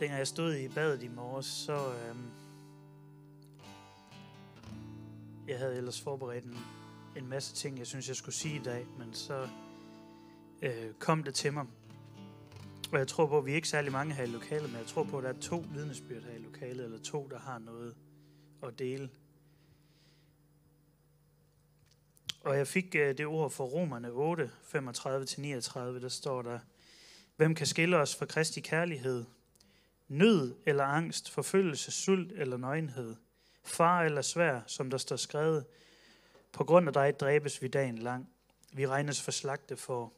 dengang jeg stod i badet i morges, så... Øhm, jeg havde ellers forberedt en, en masse ting, jeg synes, jeg skulle sige i dag, men så øh, kom det til mig. Og jeg tror på, at vi er ikke særlig mange her i lokalet, men jeg tror på, at der er to vidnesbyrd her i lokalet, eller to, der har noget at dele. Og jeg fik øh, det ord fra Romerne 8, 35-39, der står der, Hvem kan skille os fra Kristi kærlighed? Nød eller angst, forfølgelse, sult eller nøgenhed, far eller svær, som der står skrevet, på grund af dig dræbes vi dagen lang. Vi regnes for slagte for.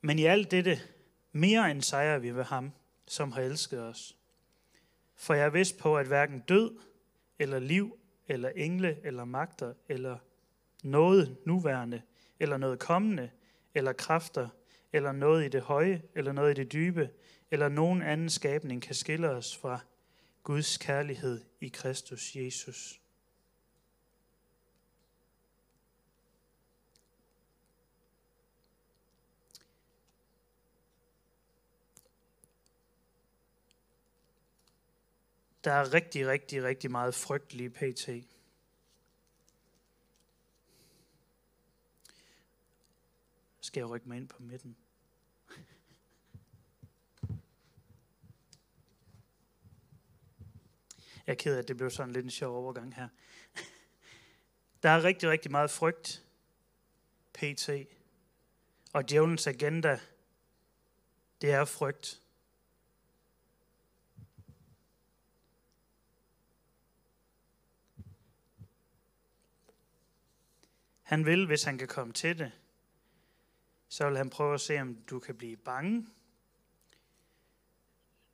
Men i alt dette, mere end sejrer vi ved ham, som har elsket os. For jeg er vidst på, at hverken død, eller liv, eller engle, eller magter, eller noget nuværende, eller noget kommende, eller kræfter, eller noget i det høje, eller noget i det dybe, eller nogen anden skabning kan skille os fra Guds kærlighed i Kristus Jesus. Der er rigtig, rigtig, rigtig meget frygtelige pt. Skal jeg rykke mig ind på midten? Jeg er ked af, at det blev sådan lidt en sjov overgang her. Der er rigtig, rigtig meget frygt, pt. Og djævelens agenda, det er frygt. Han vil, hvis han kan komme til det, så vil han prøve at se, om du kan blive bange.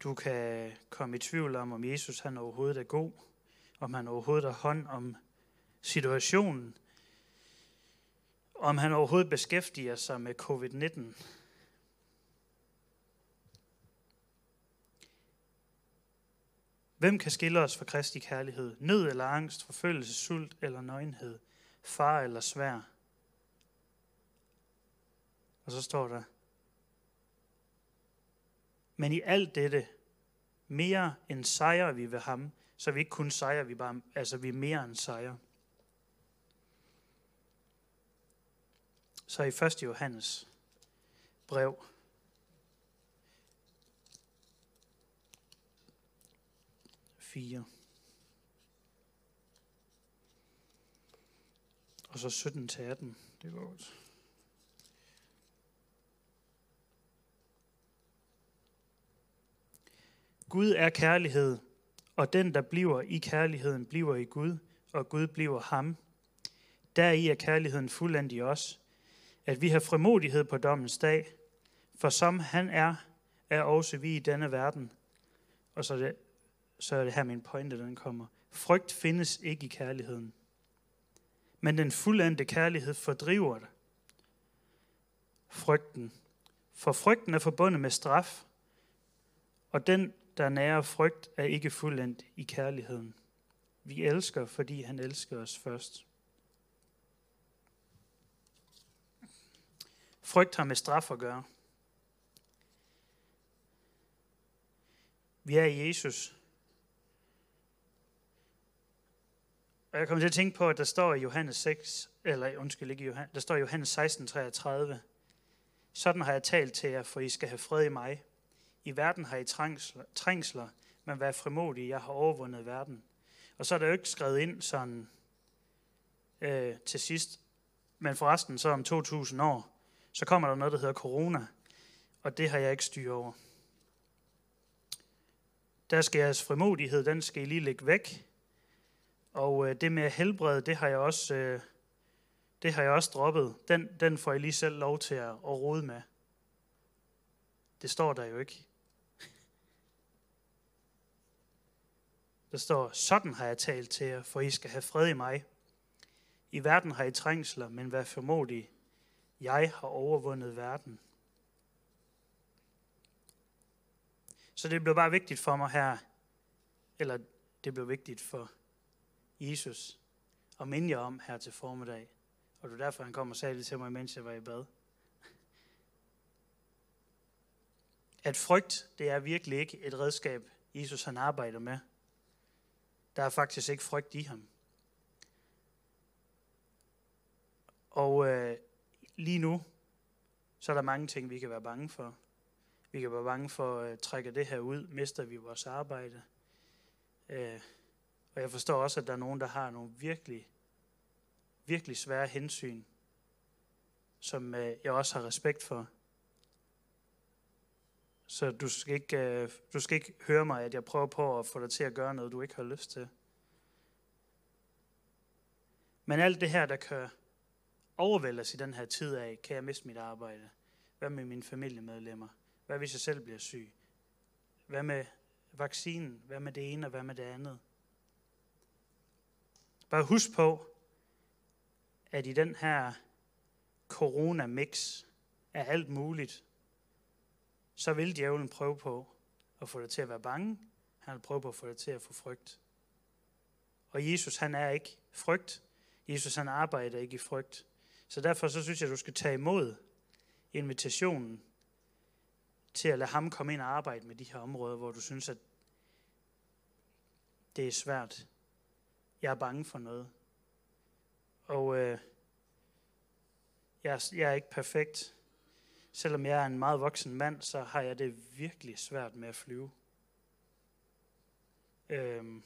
Du kan komme i tvivl om, om Jesus han overhovedet er god, om han overhovedet har hånd om situationen, om han overhovedet beskæftiger sig med covid-19. Hvem kan skille os fra Kristi kærlighed? Nød eller angst, forfølgelse, sult eller nøgenhed, far eller svær? Og så står der, men i alt dette, mere end sejrer vi ved ham, så vi ikke kun sejrer, vi bare, altså vi er mere end sejrer. Så i 1. Johannes brev, fire. Og så 17 til 18. Det går godt. Gud er kærlighed, og den, der bliver i kærligheden, bliver i Gud, og Gud bliver ham. Deri er kærligheden fuldendt i os, at vi har frimodighed på dommens dag, for som han er, er også vi i denne verden. Og så er det, så er det her min pointe, den kommer. Frygt findes ikke i kærligheden. Men den fuldendte kærlighed fordriver det. Frygten. For frygten er forbundet med straf, og den, der nærer frygt, er ikke fuldendt i kærligheden. Vi elsker, fordi han elsker os først. Frygt har med straf at gøre. Vi er i Jesus. Og jeg kommer til at tænke på, at der står i Johannes 6, eller undskyld ikke Johannes, der står i Johannes 16, 33. Sådan har jeg talt til jer, for I skal have fred i mig. I verden har I trængsler, trængsler men vær frimodige, jeg har overvundet verden. Og så er der jo ikke skrevet ind sådan øh, til sidst, men forresten så om 2000 år, så kommer der noget, der hedder corona, og det har jeg ikke styr over. Der skal jeres frimodighed, den skal I lige lægge væk. Og øh, det med helbred, det har jeg også, øh, det har jeg også droppet. Den, den får I lige selv lov til at, at rode med. Det står der jo ikke. Der står, sådan har jeg talt til jer, for I skal have fred i mig. I verden har I trængsler, men vær formodig. Jeg har overvundet verden. Så det blev bare vigtigt for mig her, eller det blev vigtigt for Jesus, at minde jer om her til formiddag. Og det var derfor, han kom og sagde det til mig, mens jeg var i bad. at frygt, det er virkelig ikke et redskab, Jesus han arbejder med. Der er faktisk ikke frygt i ham. Og øh, lige nu, så er der mange ting, vi kan være bange for. Vi kan være bange for øh, at trække det her ud, mister vi vores arbejde. Øh, og jeg forstår også, at der er nogen, der har nogle virkelig, virkelig svære hensyn, som øh, jeg også har respekt for. Så du skal, ikke, øh, du skal ikke høre mig, at jeg prøver på at få dig til at gøre noget, du ikke har lyst til. Men alt det her, der kan overvældes i den her tid af, kan jeg miste mit arbejde? Hvad med mine familiemedlemmer? Hvad hvis jeg selv bliver syg? Hvad med vaccinen? Hvad med det ene og hvad med det andet? Bare husk på, at i den her corona-mix af alt muligt, så vil djævlen prøve på at få dig til at være bange. Han vil prøve på at få dig til at få frygt. Og Jesus, han er ikke frygt. Jesus, han arbejder ikke i frygt. Så derfor så synes jeg, at du skal tage imod invitationen til at lade ham komme ind og arbejde med de her områder, hvor du synes, at det er svært. Jeg er bange for noget. Og øh, jeg, er, jeg er ikke perfekt. Selvom jeg er en meget voksen mand, så har jeg det virkelig svært med at flyve. Øhm,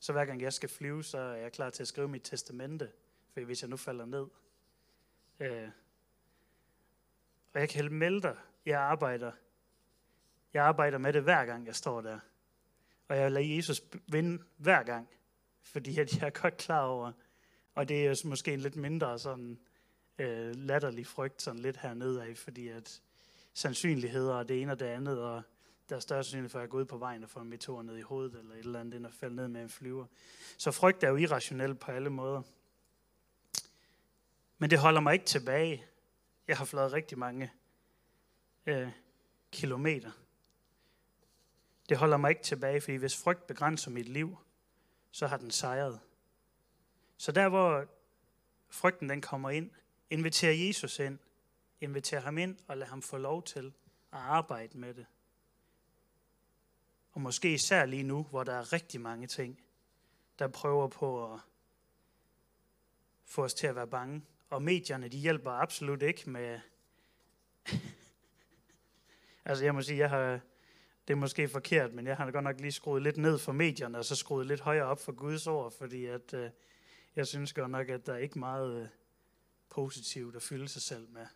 så hver gang jeg skal flyve, så er jeg klar til at skrive mit testamente, for hvis jeg nu falder ned. Øh, og jeg kan helt melde dig, jeg arbejder. Jeg arbejder med det hver gang, jeg står der. Og jeg lader Jesus vinde hver gang, fordi at jeg er godt klar over, og det er måske en lidt mindre sådan øh, latterlig frygt sådan lidt hernede af, fordi at sandsynligheder og det ene og det andet, og der er større sandsynlighed for, at jeg går ud på vejen og får en meteor ned i hovedet, eller et eller andet, end at falde ned med en flyver. Så frygt er jo irrationel på alle måder. Men det holder mig ikke tilbage. Jeg har fløjet rigtig mange øh, kilometer. Det holder mig ikke tilbage, fordi hvis frygt begrænser mit liv, så har den sejret. Så der, hvor frygten den kommer ind, inviter Jesus ind. Inviter ham ind og lad ham få lov til at arbejde med det. Og måske især lige nu, hvor der er rigtig mange ting, der prøver på at få os til at være bange. Og medierne, de hjælper absolut ikke med... altså jeg må sige, jeg har, det er måske forkert, men jeg har godt nok lige skruet lidt ned for medierne, og så skruet lidt højere op for Guds ord, fordi at, øh, jeg synes godt nok, at der er ikke meget øh, positivt at fylde sig selv med.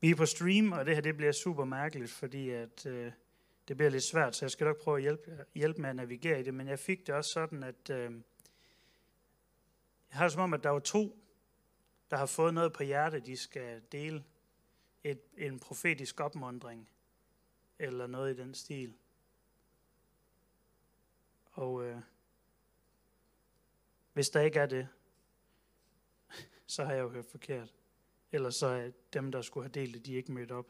Vi er på stream, og det her det bliver super mærkeligt, fordi at, øh, det bliver lidt svært, så jeg skal nok prøve at hjælpe, hjælpe med at navigere i det. Men jeg fik det også sådan, at øh, jeg har det som om, at der var to, der har fået noget på hjertet, de skal dele et, en profetisk opmundring, eller noget i den stil. Og øh, hvis der ikke er det, så har jeg jo hørt forkert. Ellers så er dem, der skulle have delt det, de ikke mødt op.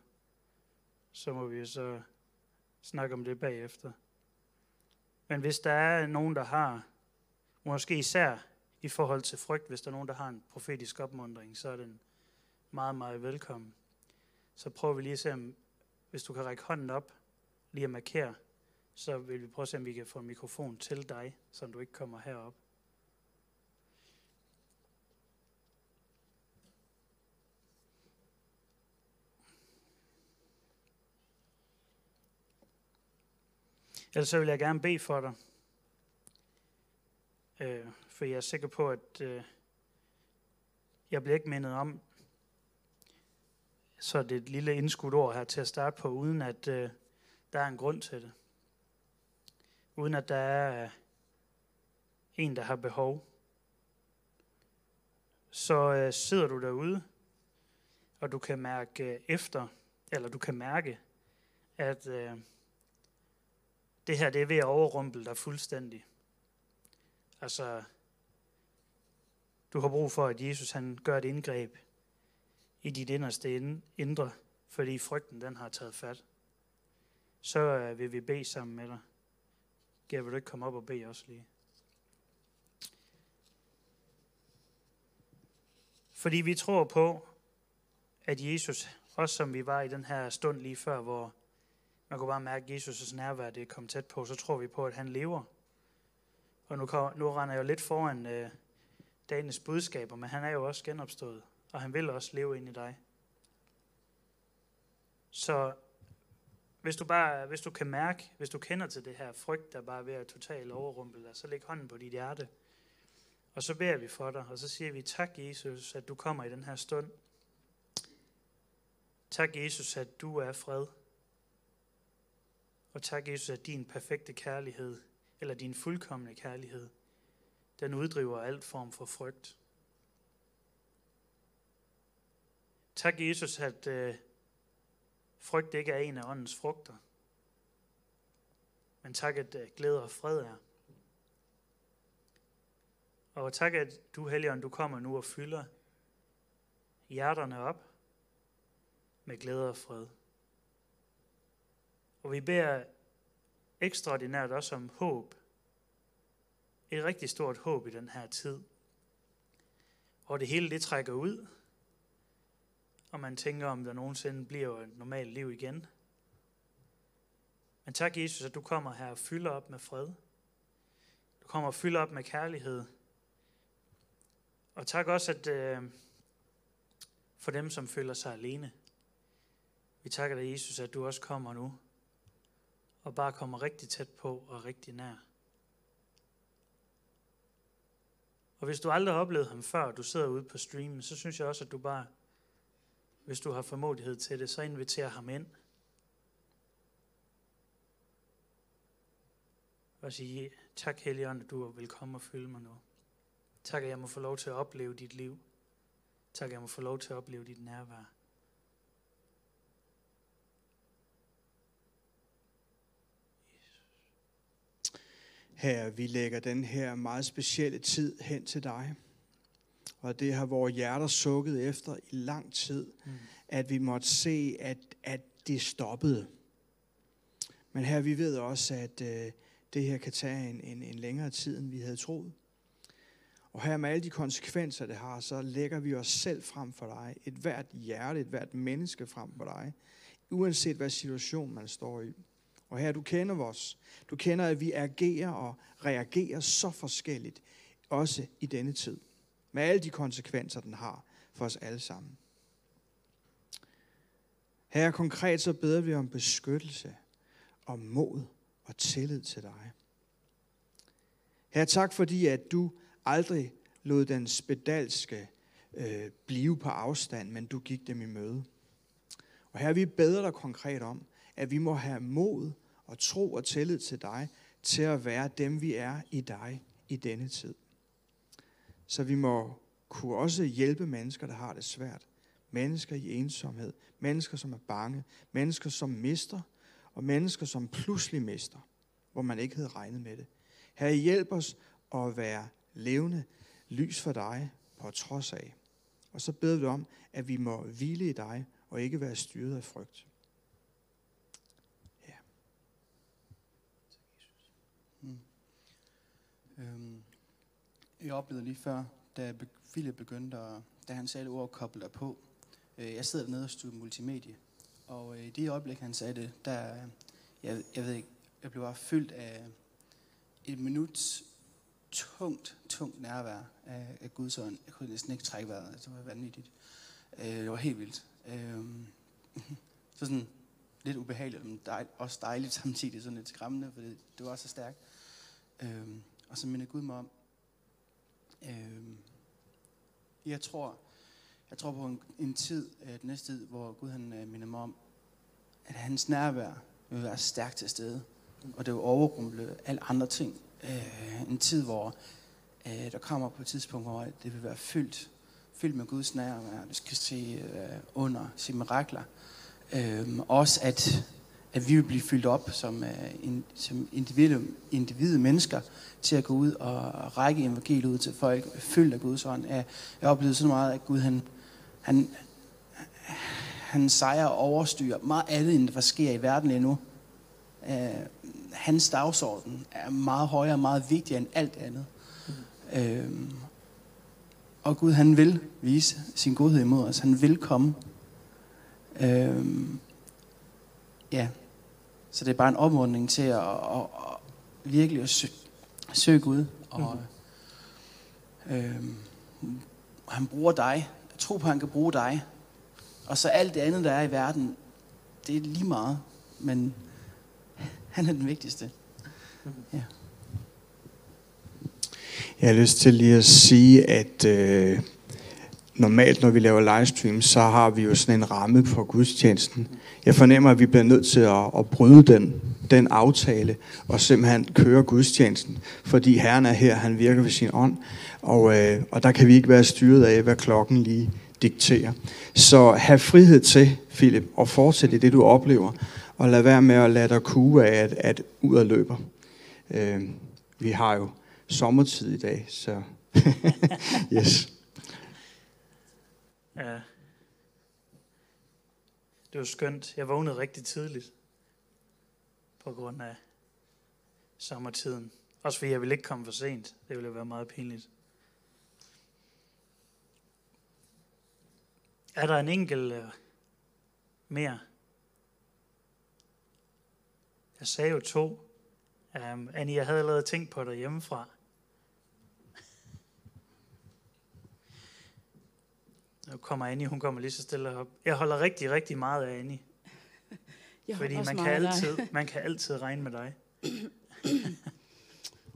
Så må vi så snakke om det bagefter. Men hvis der er nogen, der har, måske især i forhold til frygt, hvis der er nogen, der har en profetisk opmundring, så er den meget, meget velkommen. Så prøver vi lige at se, om, hvis du kan række hånden op, lige at markere, så vil vi prøve at se, om vi kan få en mikrofon til dig, så du ikke kommer herop. Ellers så vil jeg gerne bede for dig. Øh, for jeg er sikker på, at øh, jeg bliver ikke mindet om, så det er et lille indskudt ord her til at starte på, uden at øh, der er en grund til det. Uden at der er øh, en, der har behov. Så øh, sidder du derude, og du kan mærke øh, efter, eller du kan mærke, at øh, det her det er ved at overrumple dig fuldstændig. Altså, du har brug for, at Jesus han gør et indgreb i dit inderste indre, fordi frygten den har taget fat. Så øh, vil vi bede sammen med dig. Gav, vil du ikke komme op og bede os lige? Fordi vi tror på, at Jesus, også som vi var i den her stund lige før, hvor man kunne bare mærke, at Jesus' nærvær det kom tæt på, så tror vi på, at han lever. Og nu, nu render jeg jo lidt foran øh, dagens budskaber, men han er jo også genopstået, og han vil også leve ind i dig. Så hvis du, bare, hvis du kan mærke, hvis du kender til det her frygt, der bare er ved at totalt overrumple dig, så læg hånden på dit hjerte. Og så beder vi for dig, og så siger vi, tak Jesus, at du kommer i den her stund. Tak Jesus, at du er fred. Og tak Jesus, at din perfekte kærlighed, eller din fuldkommende kærlighed, den uddriver alt form for frygt. Tak Jesus, at øh, frygt ikke er en af åndens frugter. Men tak, at øh, glæde og fred er. Og tak, at du, Helligånd, du kommer nu og fylder hjerterne op med glæde og fred. Og vi beder ekstraordinært også om håb. Et rigtig stort håb i den her tid. Og det hele det trækker ud. Og man tænker, om der nogensinde bliver et normalt liv igen. Men tak, Jesus, at du kommer her og fylder op med fred. Du kommer og fylder op med kærlighed. Og tak også at, øh, for dem, som føler sig alene. Vi takker dig, Jesus, at du også kommer nu. Og bare kommer rigtig tæt på og rigtig nær. Og hvis du aldrig har oplevet ham før, og du sidder ude på streamen, så synes jeg også, at du bare, hvis du har formodighed til det, så inviterer ham ind. Og sige, tak Helligånd, at du vil komme og fylde mig nu. Tak, at jeg må få lov til at opleve dit liv. Tak, at jeg må få lov til at opleve dit nærvær. Her, vi lægger den her meget specielle tid hen til dig. Og det har vores hjerter sukket efter i lang tid, mm. at vi måtte se, at, at det stoppede. Men her, vi ved også, at øh, det her kan tage en, en, en længere tid, end vi havde troet. Og her med alle de konsekvenser, det har, så lægger vi os selv frem for dig. Et hvert hjerte, et hvert menneske frem for dig. Uanset hvad situation man står i. Og her, du kender os. Du kender, at vi agerer og reagerer så forskelligt, også i denne tid. Med alle de konsekvenser, den har for os alle sammen. Her konkret så beder vi om beskyttelse, om mod og tillid til dig. Her tak fordi, at du aldrig lod den spedalske øh, blive på afstand, men du gik dem i møde. Og her vi beder dig konkret om, at vi må have mod og tro og tillid til dig, til at være dem, vi er i dig i denne tid. Så vi må kunne også hjælpe mennesker, der har det svært. Mennesker i ensomhed, mennesker, som er bange, mennesker, som mister, og mennesker, som pludselig mister, hvor man ikke havde regnet med det. Herre, hjælp os at være levende lys for dig på trods af. Og så beder vi om, at vi må hvile i dig og ikke være styret af frygt. Ja. Mm. Øhm, jeg oplevede lige før, da Philip begyndte, at, da han sagde ord, kobler på. Øh, jeg sidder dernede og studerer multimedie, og øh, i det øjeblik, han sagde det, der, jeg, jeg ved ikke, jeg blev bare fyldt af et minuts tungt, tungt nærvær af, af Guds ånd. Jeg kunne næsten ikke trække vejret. Det var vanvittigt. Øh, det var helt vildt. Øh, så sådan lidt ubehageligt, men dej, også dejligt samtidig. Sådan lidt skræmmende, for det, det var så stærkt. Øh, og så minder Gud mig om, øh, jeg tror, jeg tror på en, en tid, øh, den næste tid, hvor Gud han øh, minder mig om, at hans nærvær vil være stærkt til stede. Og det vil overrumple alle andre ting øh, en tid, hvor øh, der kommer på et tidspunkt, hvor det vil være fyldt, fyldt med Guds nærvær. Du skal se øh, under, se mirakler. Øh, også at, at vi vil blive fyldt op som, øh, in, som individuelle, individuelle mennesker til at gå ud og række evangeliet ud til folk, fyldt af Guds ånd. Jeg, jeg oplevede så meget, at Gud han, han, han sejrer og overstyrer meget andet, end der sker i verden endnu. Øh, hans dagsorden er meget højere og meget vigtigere end alt andet. Mm. Øhm, Og Gud, han vil vise sin godhed imod os. Han vil komme. Øhm, ja, så det er bare en opmuntring til at, at, at virkelig at søge, søge Gud. Og, mm. øhm, han bruger dig. Jeg tror på, at han kan bruge dig. Og så alt det andet, der er i verden, det er lige meget. Men han er den vigtigste. Ja. Jeg har lyst til lige at sige, at øh, normalt, når vi laver livestream, så har vi jo sådan en ramme for gudstjenesten. Jeg fornemmer, at vi bliver nødt til at, at bryde den, den aftale og simpelthen køre gudstjenesten, fordi Herren er her, han virker ved sin ånd, og, øh, og der kan vi ikke være styret af, hvad klokken lige dikterer. Så have frihed til, Philip, og fortsætte det, du oplever, og lad være med at lade dig kue af, at, at ud af løber. Øh, vi har jo sommertid i dag, så yes. Ja. Det var skønt. Jeg vågnede rigtig tidligt på grund af sommertiden. Også fordi jeg ville ikke komme for sent. Det ville være meget pinligt. Er der en enkelt øh, mere? Jeg sagde jo to. Um, Annie, jeg havde allerede tænkt på dig hjemmefra. Nu kommer Annie, hun kommer lige så stille op. Jeg holder rigtig, rigtig meget af Annie. Jeg Fordi man kan, altid, man kan altid regne med dig.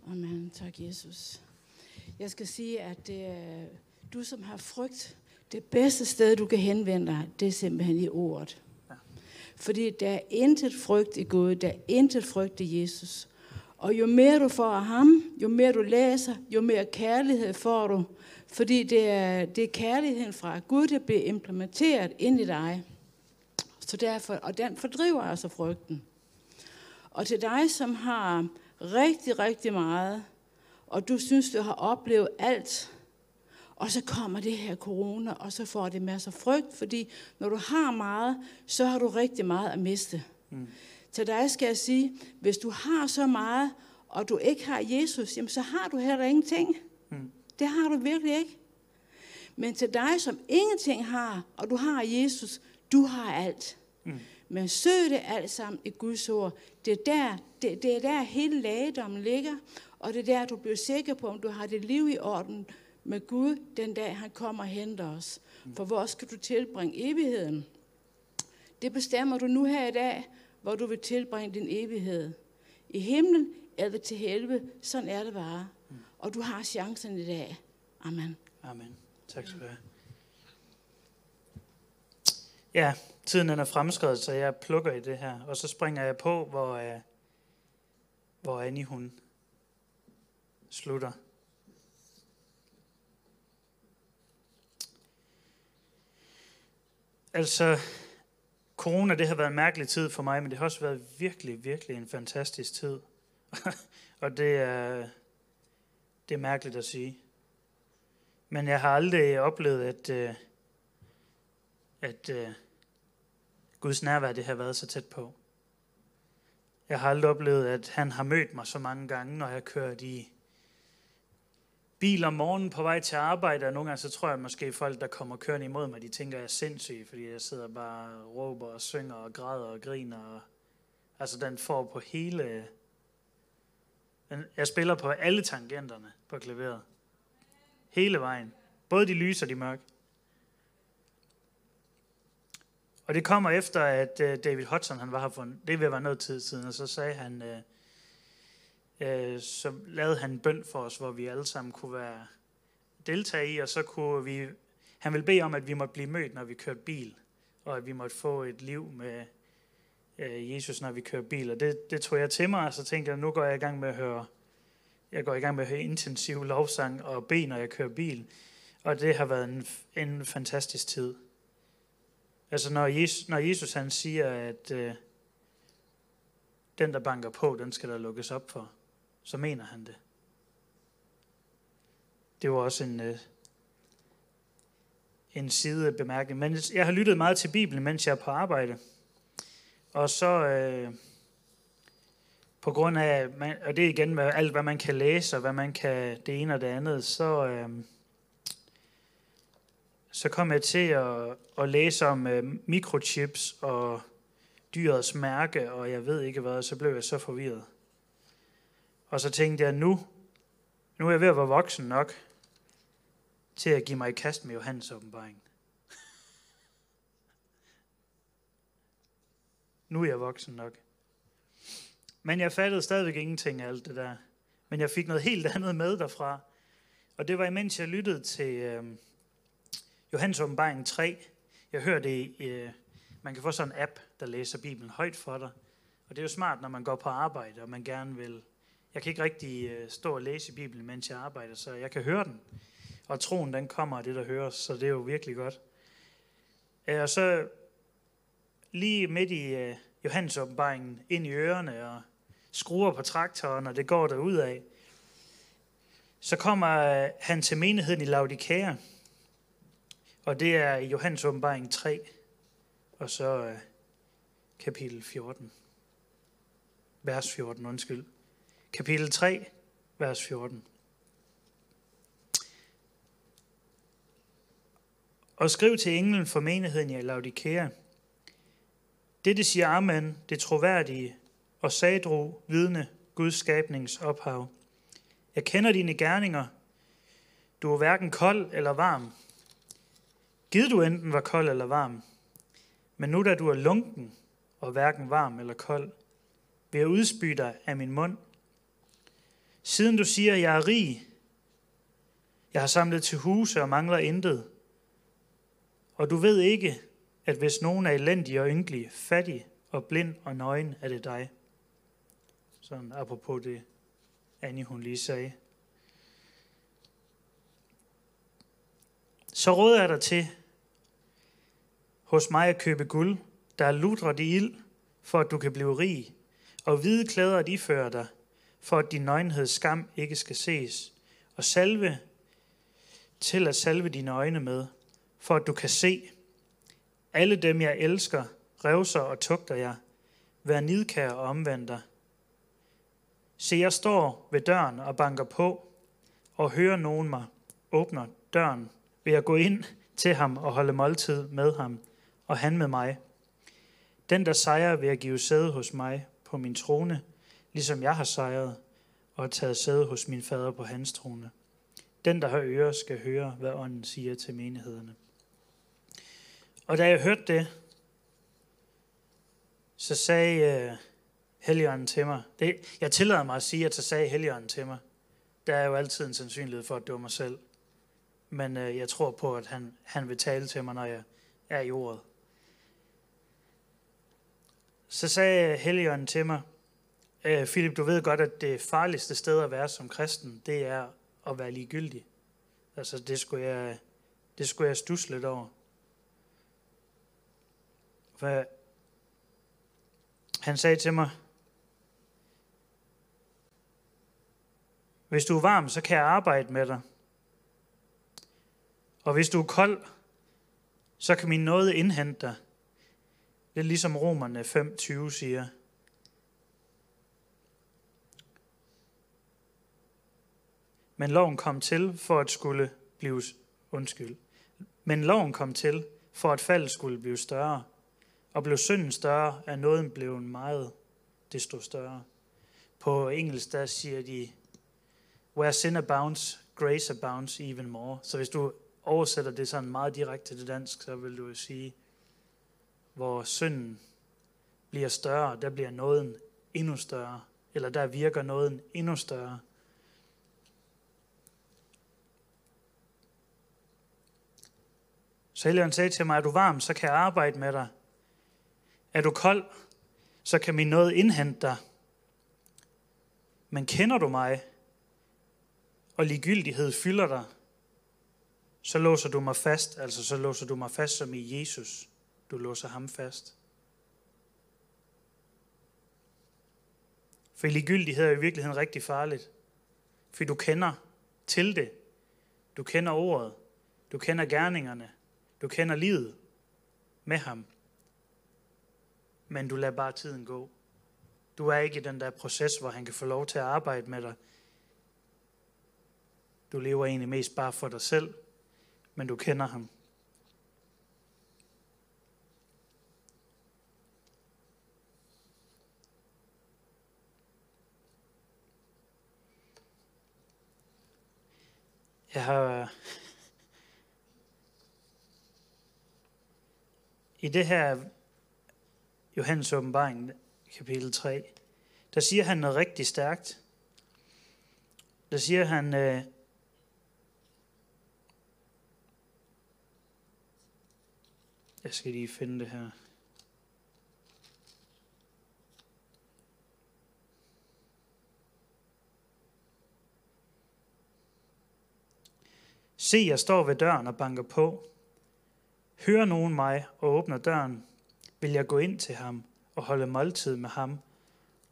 Amen. Tak, Jesus. Jeg skal sige, at det er, du, som har frygt, det bedste sted, du kan henvende dig, det er simpelthen i ordet. Ja. Fordi der er intet frygt i Gud, der er intet frygt i Jesus. Og jo mere du får af ham, jo mere du læser, jo mere kærlighed får du. Fordi det er, det er kærligheden fra Gud, der bliver implementeret ind i dig. Så derfor, og den fordriver altså frygten. Og til dig, som har rigtig, rigtig meget, og du synes, du har oplevet alt, og så kommer det her corona, og så får det masser af frygt, fordi når du har meget, så har du rigtig meget at miste. Mm. Til dig skal jeg sige, hvis du har så meget, og du ikke har Jesus, jamen så har du heller ingenting. Mm. Det har du virkelig ikke. Men til dig, som ingenting har, og du har Jesus, du har alt. Mm. Men søg det alt sammen i Guds ord. Det er der, det, det er der hele lægedommen ligger, og det er der, du bliver sikker på, om du har dit liv i orden med Gud, den dag han kommer og henter os. For hvor skal du tilbringe evigheden? Det bestemmer du nu her i dag, hvor du vil tilbringe din evighed. I himlen eller til helvede, sådan er det bare. Og du har chancen i dag. Amen. Amen. Tak skal du have. Ja, tiden den er fremskrevet, så jeg plukker i det her. Og så springer jeg på, hvor, uh, hvor Annie hun slutter. Altså, corona det har været en mærkelig tid for mig, men det har også været virkelig, virkelig en fantastisk tid. og det er, det er mærkeligt at sige. Men jeg har aldrig oplevet, at, øh, at øh, Guds nærvær det har været så tæt på. Jeg har aldrig oplevet, at han har mødt mig så mange gange, når jeg kørt i bil om morgenen på vej til arbejde, og nogle gange så tror jeg måske folk, der kommer kørende imod mig, de tænker, at jeg er sindssyg, fordi jeg sidder bare og råber og synger og græder og griner. Og, altså den får på hele... Men jeg spiller på alle tangenterne på klaveret. Hele vejen. Både de lyse og de mørke. Og det kommer efter, at øh, David Hudson han var her for en, det vil være noget tid siden, og så sagde han, øh, øh, så lavede han en bøn for os, hvor vi alle sammen kunne være deltage i, og så kunne vi, han ville bede om, at vi måtte blive mødt, når vi kørte bil, og at vi måtte få et liv med øh, Jesus, når vi kører bil. Og det, det tog jeg til mig, og så tænkte jeg, nu går jeg i gang med at høre, jeg går i gang med at høre intensiv lovsang og bede, når jeg kører bil. Og det har været en, en fantastisk tid. Altså når Jesus, når Jesus han siger, at øh, den, der banker på, den skal der lukkes op for, så mener han det. Det var også en, øh, en sidebemærkning. Men jeg har lyttet meget til Bibelen, mens jeg er på arbejde. Og så øh, på grund af, man- og det er igen med alt, hvad man kan læse, og hvad man kan det ene og det andet, så, øh, så kom jeg til at, at læse om øh, mikrochips og dyrets mærke, og jeg ved ikke hvad, så blev jeg så forvirret. Og så tænkte jeg, nu, nu er jeg ved at være voksen nok til at give mig i kast med Johannes åbenbaring. Nu er jeg voksen nok. Men jeg fattede stadigvæk ingenting af alt det der. Men jeg fik noget helt andet med derfra. Og det var imens jeg lyttede til øh, Johannes åbenbaring 3. Jeg hørte det øh, man kan få sådan en app, der læser Bibelen højt for dig. Og det er jo smart, når man går på arbejde, og man gerne vil... Jeg kan ikke rigtig øh, stå og læse Bibelen, mens jeg arbejder, så jeg kan høre den. Og troen, den kommer af det, der høres, så det er jo virkelig godt. Øh, og så lige midt i øh, Johannes åbenbaringen, ind i ørerne og skruer på traktoren, og det går der ud af. Så kommer øh, han til menigheden i Laodikea, og det er i Johannes åbenbaring 3, og så øh, kapitel 14. Vers 14, undskyld. Kapitel 3, vers 14. Og skriv til englen for menigheden i Laodikea. Dette siger Amen, det troværdige, og sadro, vidne, Guds skabnings ophav. Jeg kender dine gerninger. Du er hverken kold eller varm. Gid du enten var kold eller varm. Men nu da du er lunken og hverken varm eller kold, vil jeg udspy dig af min mund. Siden du siger, jeg er rig, jeg har samlet til huse og mangler intet, og du ved ikke, at hvis nogen er elendig og ynkelig, fattig og blind og nøgen, er det dig. Sådan apropos det, Annie hun lige sagde. Så råder jeg dig til hos mig at købe guld, der er ludret i ild, for at du kan blive rig, og hvide klæder at iføre dig, for at din nøgenhed skam ikke skal ses, og salve til at salve dine øjne med, for at du kan se. Alle dem, jeg elsker, revser og tugter jeg. Vær nidkær og omvend dig. Se, jeg står ved døren og banker på, og hører nogen mig, åbner døren, vil jeg gå ind til ham og holde måltid med ham, og han med mig. Den, der sejrer, vil jeg give sæde hos mig på min trone, ligesom jeg har sejret og har taget sæde hos min fader på hans trone. Den, der har ører, skal høre, hvad ånden siger til menighederne. Og da jeg hørte det, så sagde uh, Helligånden til mig, det, jeg tillader mig at sige, at så sagde Helligånden til mig, der er jo altid en sandsynlighed for, at det var mig selv. Men øh, jeg tror på, at han, han vil tale til mig, når jeg er i ordet. Så sagde Helligånden til mig, uh, Philip, du ved godt, at det farligste sted at være som kristen, det er at være ligegyldig. Altså, det skulle jeg, det skulle jeg stusle lidt over. For han sagde til mig, hvis du er varm, så kan jeg arbejde med dig. Og hvis du er kold, så kan min nåde indhente dig. Lidt ligesom romerne 5.20 siger. Men loven kom til for at skulle blive undskyld. Men loven kom til for at faldet skulle blive større. Og blev synden større, er nåden blevet meget desto større. På engelsk der siger de, where sin abounds, grace abounds even more. Så hvis du oversætter det sådan meget direkte til dansk, så vil du sige, hvor synden bliver større, der bliver nåden endnu større. Eller der virker nåden endnu større. Så Helligånden sagde til mig, er du varm, så kan jeg arbejde med dig. Er du kold, så kan min noget indhente dig. Men kender du mig, og ligegyldighed fylder dig, så låser du mig fast, altså så låser du mig fast som i Jesus. Du låser ham fast. For ligegyldighed er i virkeligheden rigtig farligt. For du kender til det. Du kender ordet. Du kender gerningerne. Du kender livet med ham men du lader bare tiden gå. Du er ikke i den der proces, hvor han kan få lov til at arbejde med dig. Du lever egentlig mest bare for dig selv, men du kender ham. Jeg har... I det her Johannes åbenbaring, kapitel 3, der siger han noget rigtig stærkt. Der siger han, øh, jeg skal lige finde det her. Se, jeg står ved døren og banker på. Hører nogen mig og åbner døren, vil jeg gå ind til ham og holde måltid med ham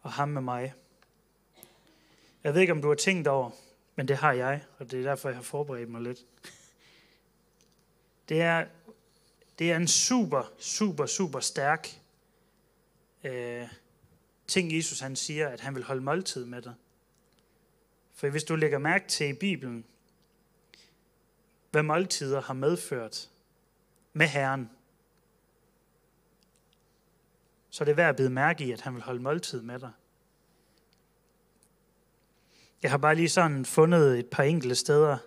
og ham med mig. Jeg ved ikke, om du har tænkt over, men det har jeg, og det er derfor, jeg har forberedt mig lidt. Det er, det er en super, super, super stærk øh, ting, Jesus han siger, at han vil holde måltid med dig. For hvis du lægger mærke til i Bibelen, hvad måltider har medført med Herren, så er det værd at bide mærke i, at han vil holde måltid med dig. Jeg har bare lige sådan fundet et par enkelte steder,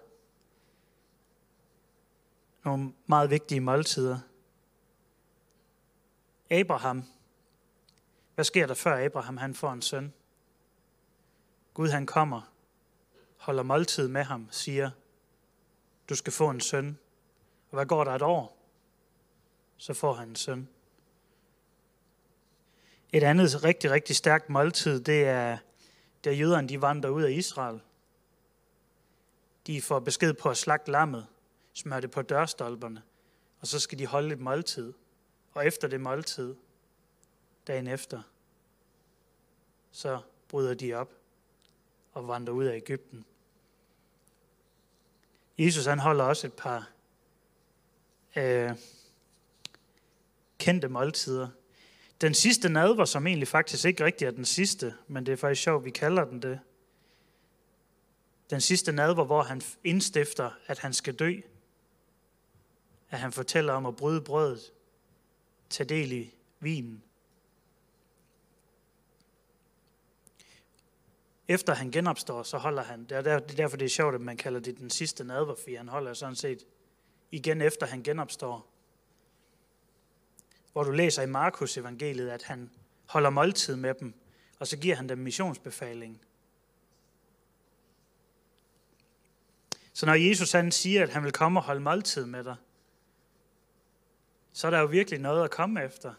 nogle meget vigtige måltider. Abraham. Hvad sker der før Abraham han får en søn? Gud han kommer, holder måltid med ham, siger, du skal få en søn. Og hvad går der et år? Så får han en søn. Et andet rigtig, rigtig stærkt måltid, det er, da jøderne de vandrer ud af Israel. De får besked på at slagte lammet, smøre det på dørstolperne, og så skal de holde et måltid. Og efter det måltid, dagen efter, så bryder de op og vandrer ud af Ægypten. Jesus han holder også et par øh, kendte måltider. Den sidste nadver, som egentlig faktisk ikke rigtig er den sidste, men det er faktisk sjovt, vi kalder den det. Den sidste nadver, hvor han indstifter, at han skal dø. At han fortæller om at bryde brødet, tage del i vinen. Efter han genopstår, så holder han, det er derfor det er sjovt, at man kalder det den sidste nadver, fordi han holder sådan set igen efter han genopstår. Hvor du læser i Markus evangeliet, at han holder måltid med dem, og så giver han dem missionsbefaling. Så når Jesus han siger, at han vil komme og holde måltid med dig, så er der jo virkelig noget at komme efter.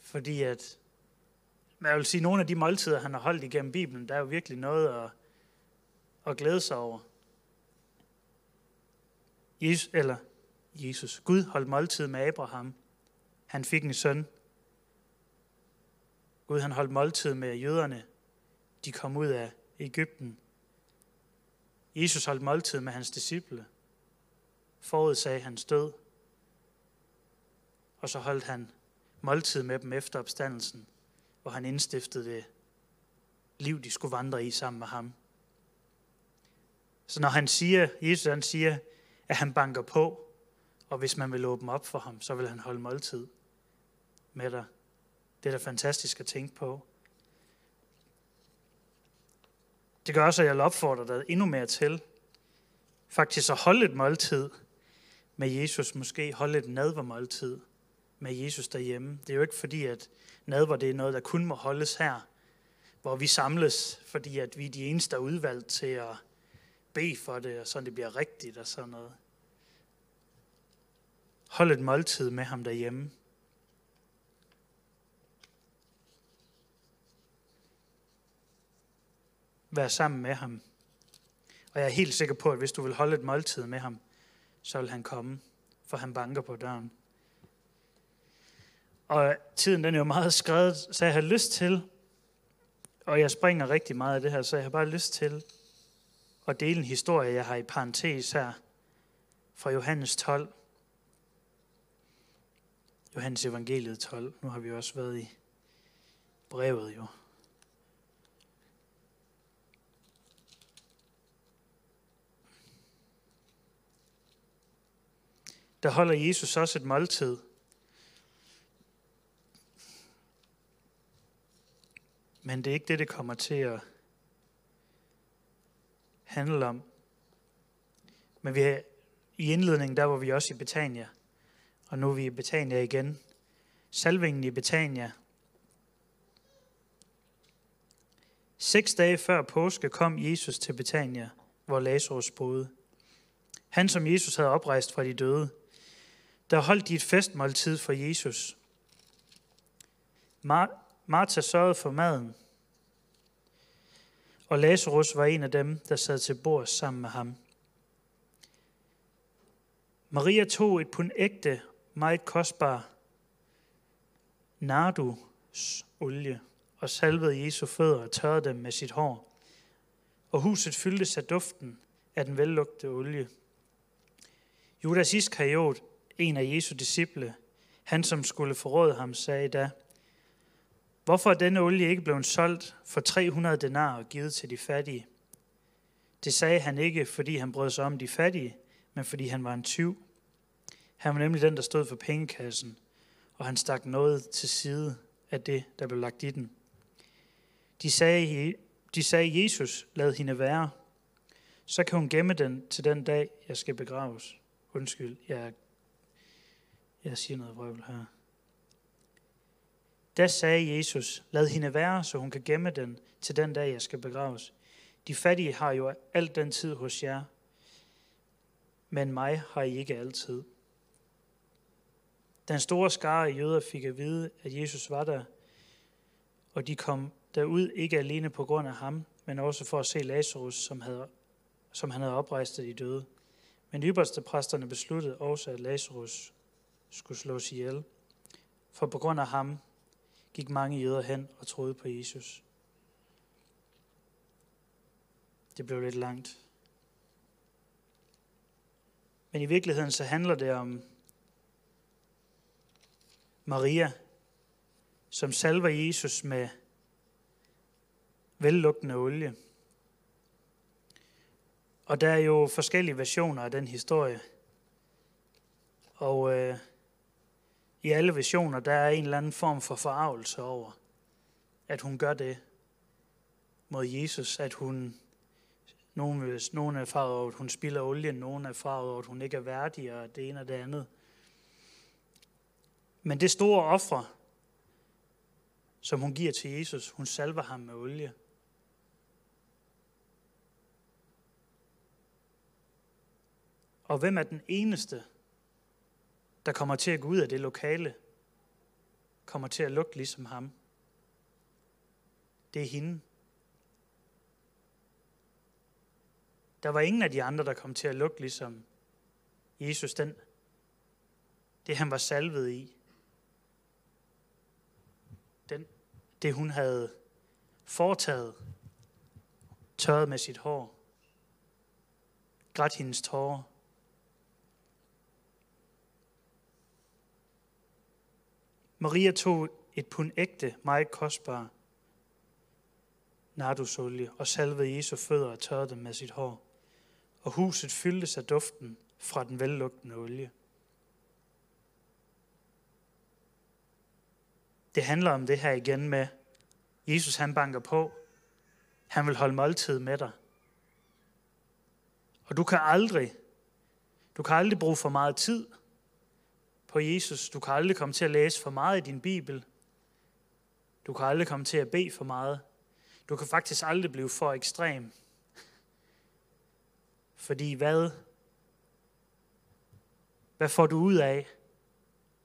Fordi at man jeg vil sige, at nogle af de måltider, han har holdt igennem Bibelen, der er jo virkelig noget at, at glæde sig over. Jesus, eller Jesus, Gud holdt måltid med Abraham. Han fik en søn. Gud han holdt måltid med jøderne. De kom ud af Ægypten. Jesus holdt måltid med hans disciple. Forudsagde hans død. Og så holdt han måltid med dem efter opstandelsen hvor han indstiftede det liv, de skulle vandre i sammen med ham. Så når han siger, Jesus han siger, at han banker på, og hvis man vil åbne op for ham, så vil han holde måltid med dig. Det er da fantastisk at tænke på. Det gør også, at jeg vil opfordre dig endnu mere til, faktisk at holde et måltid med Jesus, måske holde et nadvermåltid med Jesus derhjemme. Det er jo ikke fordi, at nadver det er noget, der kun må holdes her, hvor vi samles, fordi at vi er de eneste, der er udvalgt til at bede for det, og sådan det bliver rigtigt og sådan noget. Hold et måltid med ham derhjemme. Være sammen med ham. Og jeg er helt sikker på, at hvis du vil holde et måltid med ham, så vil han komme, for han banker på døren. Og tiden den er jo meget skrevet, så jeg har lyst til, og jeg springer rigtig meget af det her, så jeg har bare lyst til at dele en historie, jeg har i parentes her, fra Johannes 12. Johannes evangeliet 12. Nu har vi også været i brevet jo. Der holder Jesus også et måltid Men det er ikke det, det kommer til at handle om. Men vi er, i indledningen, der var vi også i Betania. Og nu er vi i Betania igen. Salvingen i Betania. Seks dage før påske kom Jesus til Betania, hvor Lazarus boede. Han, som Jesus havde oprejst fra de døde. Der holdt de et festmåltid for Jesus. Mar- Martha sørgede for maden, og Lazarus var en af dem, der sad til bord sammen med ham. Maria tog et pund ægte, meget kostbar nardus olie og salvede Jesu fødder og tørrede dem med sit hår. Og huset fyldtes af duften af den vellugte olie. Judas Iskariot, en af Jesu disciple, han som skulle forråde ham, sagde da, Hvorfor er denne olie ikke blevet solgt for 300 denar og givet til de fattige? Det sagde han ikke, fordi han brød sig om de fattige, men fordi han var en tyv. Han var nemlig den, der stod for pengekassen, og han stak noget til side af det, der blev lagt i den. De sagde, de sagde Jesus, lad hende være. Så kan hun gemme den til den dag, jeg skal begraves. Undskyld, jeg, jeg siger noget vrøvl her. Da sagde Jesus, lad hende være, så hun kan gemme den til den dag, jeg skal begraves. De fattige har jo alt den tid hos jer, men mig har I ikke altid. Den store skare af jøder fik at vide, at Jesus var der, og de kom derud ikke alene på grund af ham, men også for at se Lazarus, som, havde, som han havde oprejst af de døde. Men ypperste præsterne besluttede også, at Lazarus skulle slås ihjel. For på grund af ham gik mange jøder hen og troede på Jesus. Det blev lidt langt. Men i virkeligheden så handler det om Maria, som salver Jesus med vellugtende olie. Og der er jo forskellige versioner af den historie. Og øh, i alle visioner, der er en eller anden form for forarvelse over, at hun gør det mod Jesus, at hun, nogen, nogen er farvet over, at hun spilder olien, nogen er farvet over, at hun ikke er værdig, og det ene og det andet. Men det store offer, som hun giver til Jesus, hun salver ham med olie. Og hvem er den eneste, der kommer til at gå ud af det lokale, kommer til at lugte ligesom ham? Det er hende. Der var ingen af de andre, der kom til at lugte ligesom Jesus, den, det han var salvet i. Den, det hun havde foretaget, tørret med sit hår, grædt hendes tårer. Maria tog et pund ægte, meget kostbar nardusolie og salvede Jesu fødder og tørrede dem med sit hår. Og huset fyldtes af duften fra den vellugtende olie. Det handler om det her igen med, Jesus han banker på. Han vil holde måltid med dig. Og du kan aldrig, du kan aldrig bruge for meget tid på Jesus. Du kan aldrig komme til at læse for meget i din Bibel. Du kan aldrig komme til at bede for meget. Du kan faktisk aldrig blive for ekstrem. Fordi hvad? Hvad får du ud af?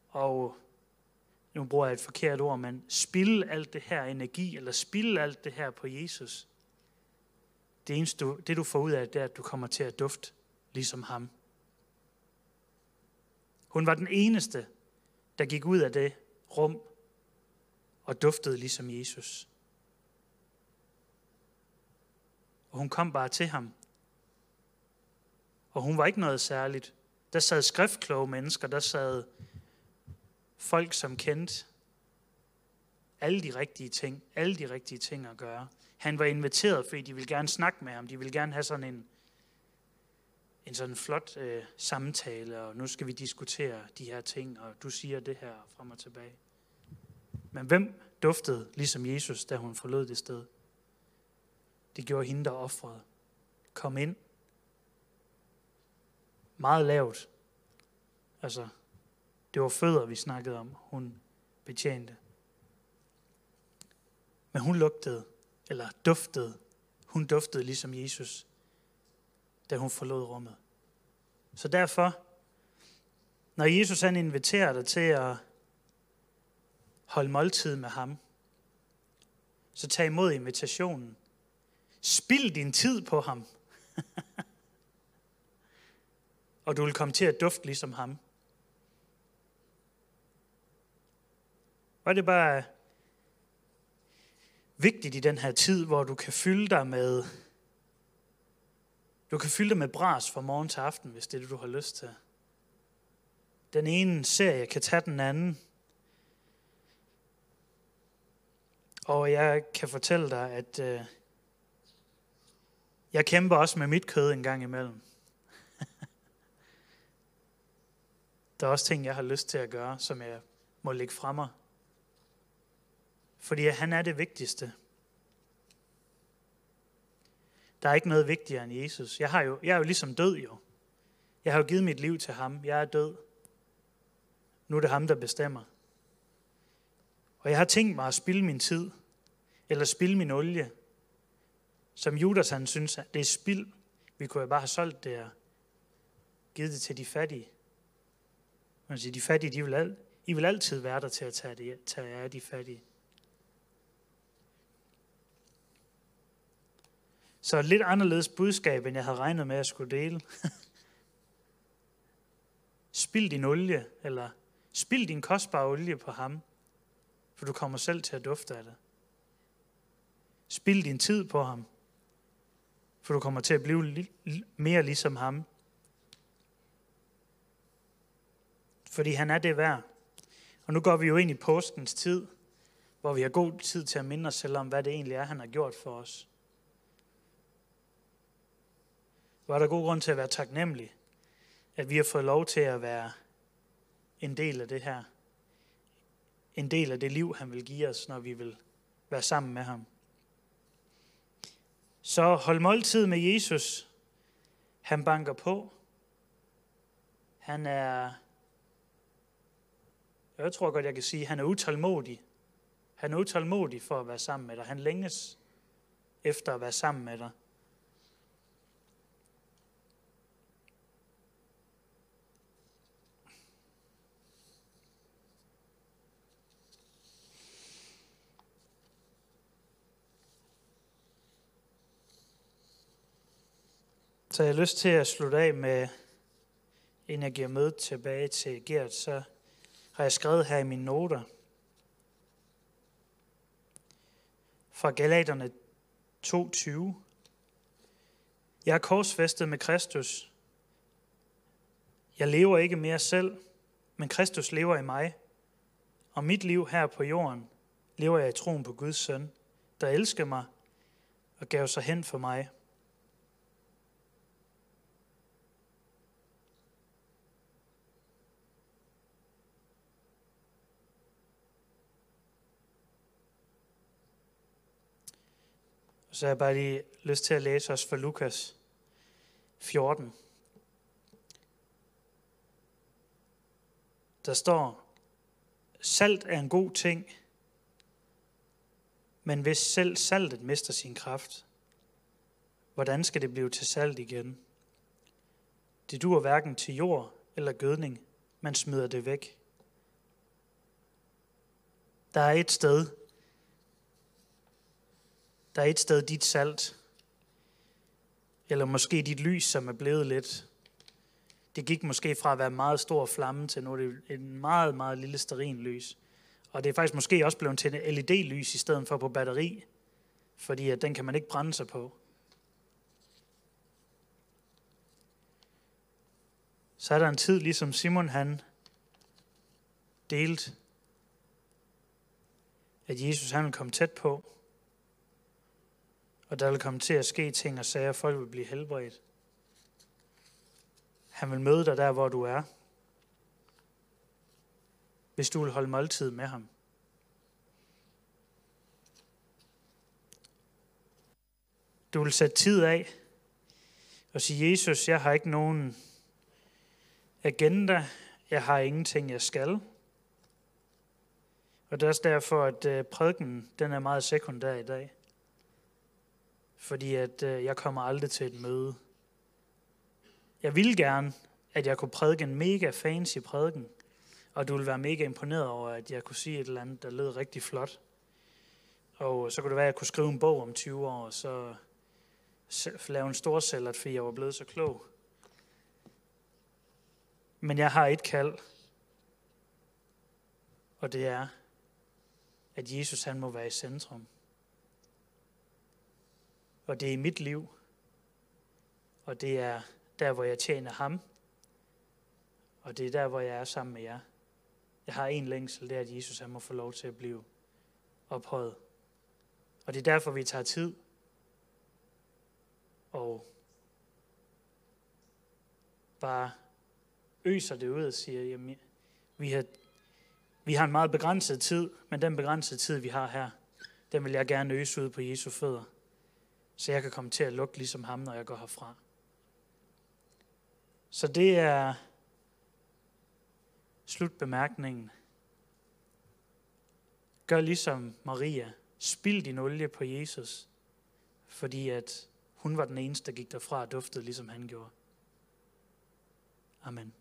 Og nu bruger jeg et forkert ord, men spilde alt det her energi, eller spilde alt det her på Jesus. Det eneste, du, det du får ud af, det er, at du kommer til at dufte ligesom ham. Hun var den eneste, der gik ud af det rum og duftede ligesom Jesus. Og hun kom bare til ham. Og hun var ikke noget særligt. Der sad skriftkloge mennesker, der sad folk, som kendte alle de rigtige ting, alle de rigtige ting at gøre. Han var inviteret, fordi de ville gerne snakke med ham. De ville gerne have sådan en, en sådan flot øh, samtale, og nu skal vi diskutere de her ting, og du siger det her frem og tilbage. Men hvem duftede ligesom Jesus, da hun forlod det sted? Det gjorde hende, der offrede. Kom ind. meget lavt. Altså, det var fødder, vi snakkede om, hun betjente. Men hun lugtede, eller duftede, hun duftede ligesom Jesus, da hun forlod rummet. Så derfor, når Jesus han inviterer dig til at holde måltid med ham, så tag imod invitationen. Spild din tid på ham. og du vil komme til at dufte ligesom ham. Og det er bare vigtigt i den her tid, hvor du kan fylde dig med du kan fylde dig med bras fra morgen til aften, hvis det er det, du har lyst til. Den ene serie kan tage den anden. Og jeg kan fortælle dig, at øh, jeg kæmper også med mit kød en gang imellem. Der er også ting, jeg har lyst til at gøre, som jeg må lægge fra mig. Fordi han er det vigtigste. Der er ikke noget vigtigere end Jesus. Jeg, har jo, jeg er jo ligesom død jo. Jeg har jo givet mit liv til ham. Jeg er død. Nu er det ham, der bestemmer. Og jeg har tænkt mig at spilde min tid, eller spilde min olie, som Judas han synes, at det er spild. Vi kunne jo bare have solgt det og givet det til de fattige. Man siger, de fattige, de vil, al, I vil altid være der til at tage, det, tage af de fattige. Så et lidt anderledes budskab, end jeg havde regnet med at skulle dele. Spild din olie, eller spild din kostbare olie på ham, for du kommer selv til at dufte af det. Spild din tid på ham, for du kommer til at blive mere ligesom ham. Fordi han er det værd. Og nu går vi jo ind i påskens tid, hvor vi har god tid til at minde os selv om, hvad det egentlig er, han har gjort for os. Var der god grund til at være taknemmelig, at vi har fået lov til at være en del af det her. En del af det liv, han vil give os, når vi vil være sammen med ham. Så hold måltid med Jesus. Han banker på. Han er, jeg tror godt, jeg kan sige, han er utålmodig. Han er utålmodig for at være sammen med dig. Han længes efter at være sammen med dig. Så jeg har lyst til at slutte af med, inden jeg giver mødet tilbage til Gert, så har jeg skrevet her i mine noter fra Galaterne 2.20. Jeg er korsfæstet med Kristus. Jeg lever ikke mere selv, men Kristus lever i mig. Og mit liv her på jorden lever jeg i troen på Guds søn, der elsker mig og gav sig hen for mig. Så har jeg bare lige lyst til at læse os for Lukas 14. Der står, salt er en god ting, men hvis selv saltet mister sin kraft, hvordan skal det blive til salt igen? Det duer hverken til jord eller gødning, man smider det væk. Der er et sted, der er et sted dit salt, eller måske dit lys, som er blevet lidt. Det gik måske fra at være en meget stor flamme til nu er det en meget, meget lille sterin lys. Og det er faktisk måske også blevet til en LED-lys i stedet for på batteri, fordi at den kan man ikke brænde sig på. Så er der en tid, ligesom Simon han delte, at Jesus han kom tæt på, og der vil komme til at ske ting og sager, folk vil blive helbredt. Han vil møde dig der, hvor du er, hvis du vil holde måltid med ham. Du vil sætte tid af og sige, Jesus, jeg har ikke nogen agenda. Jeg har ingenting, jeg skal. Og det er også derfor, at øh, prædiken den er meget sekundær i dag. Fordi at øh, jeg kommer aldrig til et møde. Jeg ville gerne, at jeg kunne prædike en mega fancy prædiken, og du ville være mega imponeret over, at jeg kunne sige et eller andet, der lød rigtig flot. Og så kunne det være, at jeg kunne skrive en bog om 20 år, og så lave en stor cellert, fordi jeg var blevet så klog. Men jeg har et kald, og det er, at Jesus han må være i centrum. Og det er i mit liv, og det er der, hvor jeg tjener ham, og det er der, hvor jeg er sammen med jer. Jeg har en længsel, det er, at Jesus han må få lov til at blive ophøjet. Og det er derfor, vi tager tid og bare øser det ud og siger, jamen, vi har, vi har en meget begrænset tid, men den begrænsede tid, vi har her, den vil jeg gerne øse ud på Jesu fødder, så jeg kan komme til at lugte ligesom ham, når jeg går herfra. Så det er slutbemærkningen. Gør ligesom Maria. Spild din olie på Jesus, fordi at hun var den eneste, der gik derfra og duftede, ligesom han gjorde. Amen.